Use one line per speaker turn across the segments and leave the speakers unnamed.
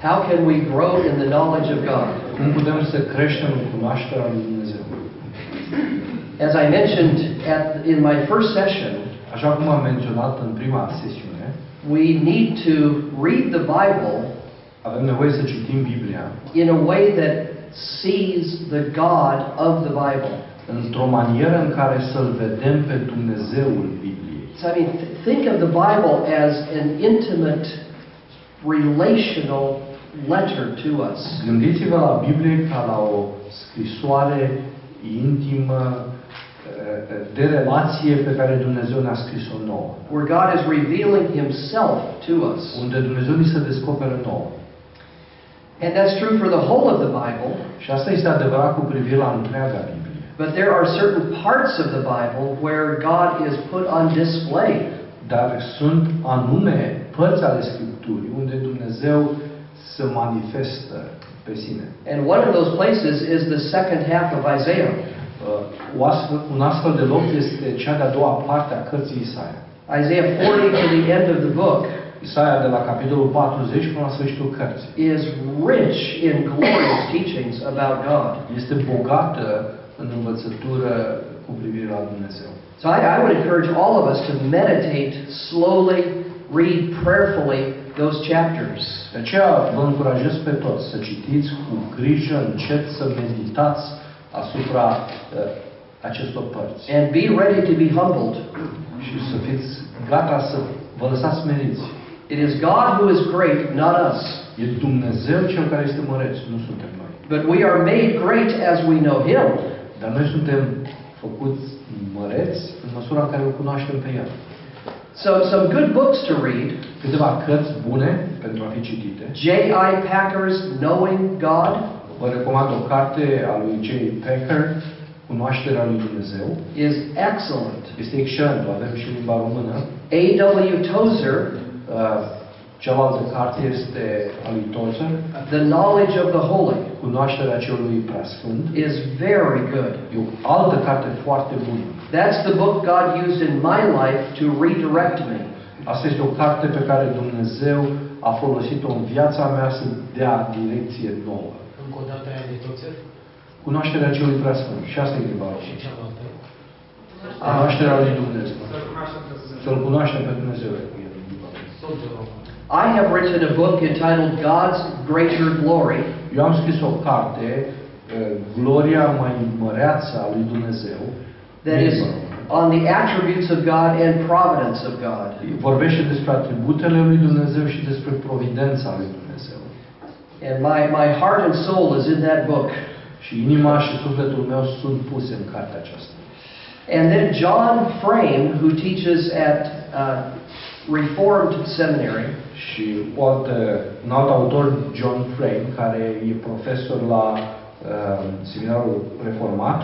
How can we grow in the knowledge of God?
Cum putem să creștem în cunoașterea lui Dumnezeu?
As I mentioned at, in my first session,
Așa cum am menționat în prima sesiune,
we need to read the Bible
avem nevoie să citim Biblia
in a way that sees the God of the Bible.
într-o manieră în care să-L vedem pe Dumnezeul Bibliei.
So, I mean, th- think of the Bible as an intimate, relational letter to us.
Gândiți-vă la Biblie ca la o scrisoare intimă de relație pe care Dumnezeu ne-a scris-o nouă.
where God is revealing Himself to us.
Unde Dumnezeu ni se descoperă nouă.
And that's true for the whole of the Bible,
Și asta este adevărat cu privire la întreaga Biblie.
but there are certain parts of the Bible where God is put on display.
Dar sunt anume părți ale Scripturii unde Dumnezeu se manifestă pe sine.
And one of those places is the second half of Isaiah.
Uh, o astfel, un astfel de loc este cea de-a doua parte a cărții Isaia.
Isaiah 40 to the end of the book
Isaia de la capitolul 40 până la sfârșitul cărții.
is rich in glorious teachings about God.
Este bogată în învățătură cu privire la Dumnezeu.
So I, I would encourage all of us to meditate slowly, read prayerfully those chapters.
De aceea vă încurajez pe toți să citiți cu grijă, încet, să meditați asupra uh, acestor părți.
And be ready to be humbled.
Și să fiți gata să vă lăsați meriți.
It is God who is great, not us.
E Dumnezeu cel care este măreț, nu suntem noi.
But we are made great as we know Him.
Dar noi suntem făcuți măreți în măsura în care o cunoaștem pe El.
So, some good books to read
Câteva cărți bune pentru a fi citite.
J.I. Packer's Knowing God,
Vă recomand o carte a lui J. Packer, Cunoașterea lui Dumnezeu.
is excellent.
Este excelent, o avem și în limba română.
A.W. Tozer,
Uh, cealaltă carte este a lui Tozer,
The Knowledge of the Holy,
Cunoașterea celui preasfânt.
is very good.
E o altă carte foarte bună.
That's the book God used in my life to redirect me.
Asta este o carte pe care Dumnezeu a folosit-o în viața mea să dea direcție nouă.
Încă o dată aia de toțer
Cunoașterea celui preasfânt. Și asta e limba
și
română.
cealaltă.
Cunoașterea lui Dumnezeu. Să-L cunoaștem pe Dumnezeu. e limba română.
Tot de român.
I have written a book entitled God's Greater Glory,
Eu am scris o carte, uh, Gloria mai măreață a lui Dumnezeu,
that is on the attributes of God and providence of God.
Vorbește despre atributele lui Dumnezeu și despre providența lui Dumnezeu.
And my, my heart and soul is in that book.
Și inima și sufletul meu sunt puse în cartea aceasta.
And then John Frame, who teaches at uh, Reformed Seminary,
Și o altă, un alt autor, John Frame, care e profesor la uh, seminarul reformat,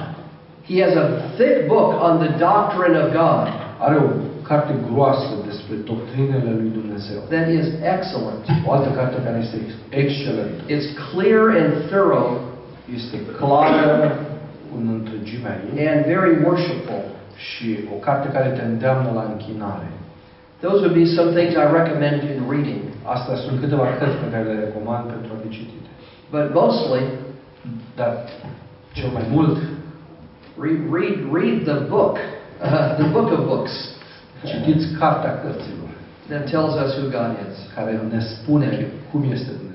he has a thick book on the doctrine of God
are o carte groasă despre doctrinele lui Dumnezeu.
that is excellent.
O altă carte care este ex- excelentă.
It's clear and thorough
Este clară în întregimea ei
and very worshipful.
și o carte care te îndeamnă la închinare.
Those would be some things I recommend in reading.
Astea sunt câteva cărți pe care le recomand pentru a fi citite.
But mostly,
Dar cel mai mult,
read, read, read the book, uh, the book of books,
citiți cartea cărților,
that tells us who God is.
care ne spune cum este Dumnezeu.